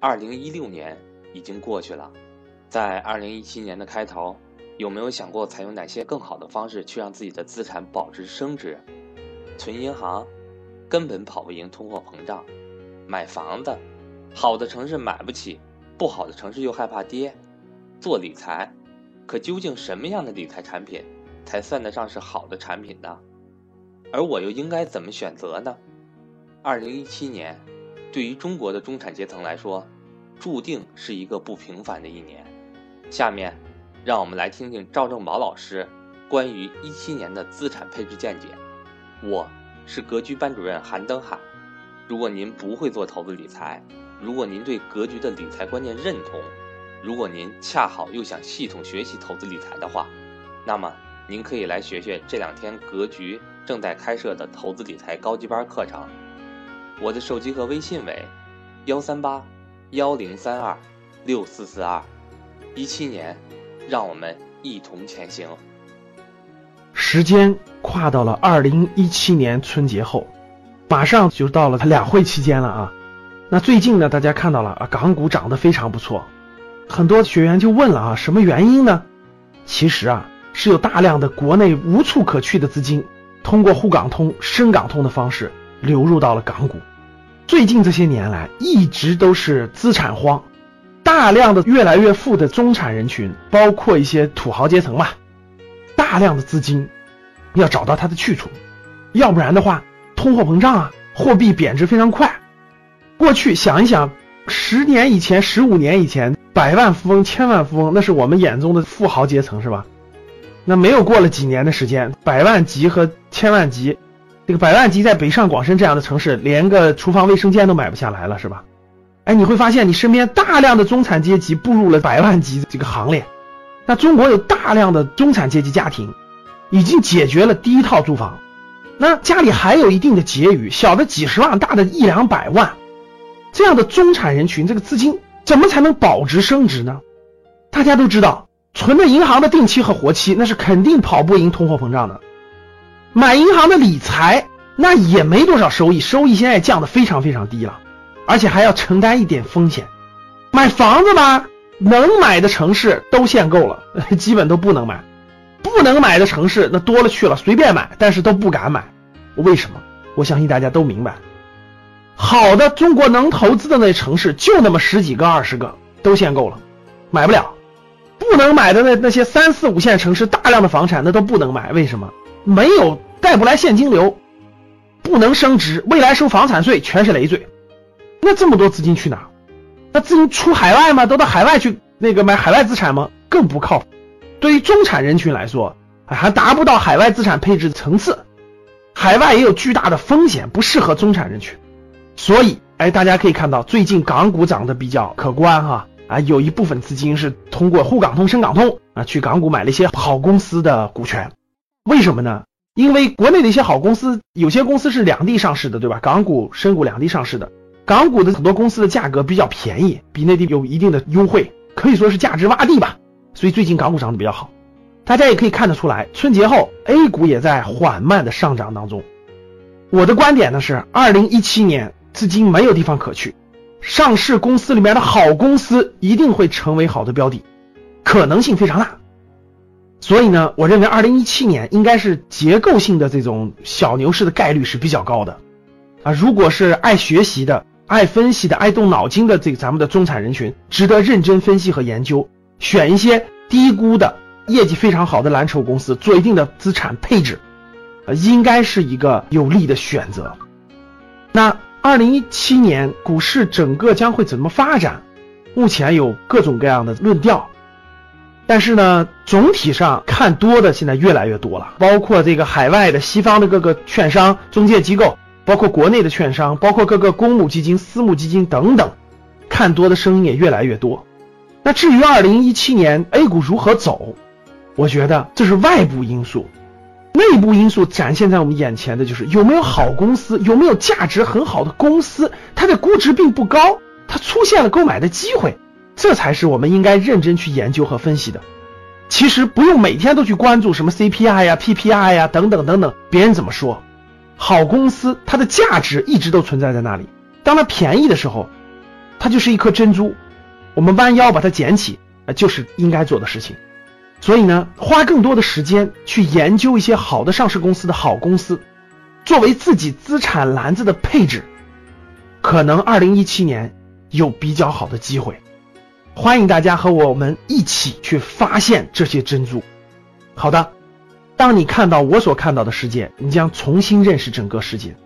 二零一六年已经过去了，在二零一七年的开头，有没有想过采用哪些更好的方式去让自己的资产保值升值？存银行根本跑不赢通货膨胀，买房子，好的城市买不起，不好的城市又害怕跌。做理财，可究竟什么样的理财产品才算得上是好的产品呢？而我又应该怎么选择呢？二零一七年。对于中国的中产阶层来说，注定是一个不平凡的一年。下面，让我们来听听赵正宝老师关于一七年的资产配置见解。我是格局班主任韩登海。如果您不会做投资理财，如果您对格局的理财观念认同，如果您恰好又想系统学习投资理财的话，那么您可以来学学这两天格局正在开设的投资理财高级班课程。我的手机和微信为幺三八幺零三二六四四二，一七年，让我们一同前行。时间跨到了二零一七年春节后，马上就到了它两会期间了啊。那最近呢，大家看到了啊，港股涨得非常不错，很多学员就问了啊，什么原因呢？其实啊，是有大量的国内无处可去的资金，通过沪港通、深港通的方式。流入到了港股，最近这些年来一直都是资产荒，大量的越来越富的中产人群，包括一些土豪阶层嘛，大量的资金要找到它的去处，要不然的话，通货膨胀啊，货币贬值非常快。过去想一想，十年以前、十五年以前，百万富翁、千万富翁，那是我们眼中的富豪阶层，是吧？那没有过了几年的时间，百万级和千万级。这个百万级在北上广深这样的城市，连个厨房卫生间都买不下来了，是吧？哎，你会发现你身边大量的中产阶级步入了百万级这个行列。那中国有大量的中产阶级家庭，已经解决了第一套住房，那家里还有一定的结余，小的几十万，大的一两百万，这样的中产人群，这个资金怎么才能保值升值呢？大家都知道，存着银行的定期和活期，那是肯定跑不赢通货膨胀的。买银行的理财，那也没多少收益，收益现在降的非常非常低了，而且还要承担一点风险。买房子吧，能买的城市都限购了，基本都不能买；不能买的城市那多了去了，随便买，但是都不敢买。为什么？我相信大家都明白。好的，中国能投资的那城市就那么十几个、二十个，都限购了，买不了。不能买的那那些三四五线城市，大量的房产那都不能买，为什么？没有带不来现金流，不能升值，未来收房产税全是累赘。那这么多资金去哪？那资金出海外吗？都到海外去那个买海外资产吗？更不靠谱。对于中产人群来说，还达不到海外资产配置的层次。海外也有巨大的风险，不适合中产人群。所以，哎，大家可以看到，最近港股涨得比较可观哈啊，有一部分资金是通过沪港通、深港通啊去港股买了一些好公司的股权。为什么呢？因为国内的一些好公司，有些公司是两地上市的，对吧？港股、深股两地上市的，港股的很多公司的价格比较便宜，比内地有一定的优惠，可以说是价值洼地吧。所以最近港股涨得比较好，大家也可以看得出来，春节后 A 股也在缓慢的上涨当中。我的观点呢是，二零一七年资金没有地方可去，上市公司里面的好公司一定会成为好的标的，可能性非常大。所以呢，我认为二零一七年应该是结构性的这种小牛市的概率是比较高的啊。如果是爱学习的、爱分析的、爱动脑筋的这个咱们的中产人群，值得认真分析和研究，选一些低估的、业绩非常好的蓝筹公司做一定的资产配置，呃，应该是一个有利的选择。那二零一七年股市整个将会怎么发展？目前有各种各样的论调。但是呢，总体上看多的现在越来越多了，包括这个海外的、西方的各个券商、中介机构，包括国内的券商，包括各个公募基金、私募基金等等，看多的声音也越来越多。那至于二零一七年 A 股如何走，我觉得这是外部因素，内部因素展现在我们眼前的就是有没有好公司，有没有价值很好的公司，它的估值并不高，它出现了购买的机会。这才是我们应该认真去研究和分析的。其实不用每天都去关注什么 CPI 呀、PPI 呀等等等等，别人怎么说，好公司它的价值一直都存在在那里。当它便宜的时候，它就是一颗珍珠，我们弯腰把它捡起，呃，就是应该做的事情。所以呢，花更多的时间去研究一些好的上市公司的好公司，作为自己资产篮子的配置，可能二零一七年有比较好的机会。欢迎大家和我们一起去发现这些珍珠。好的，当你看到我所看到的世界，你将重新认识整个世界。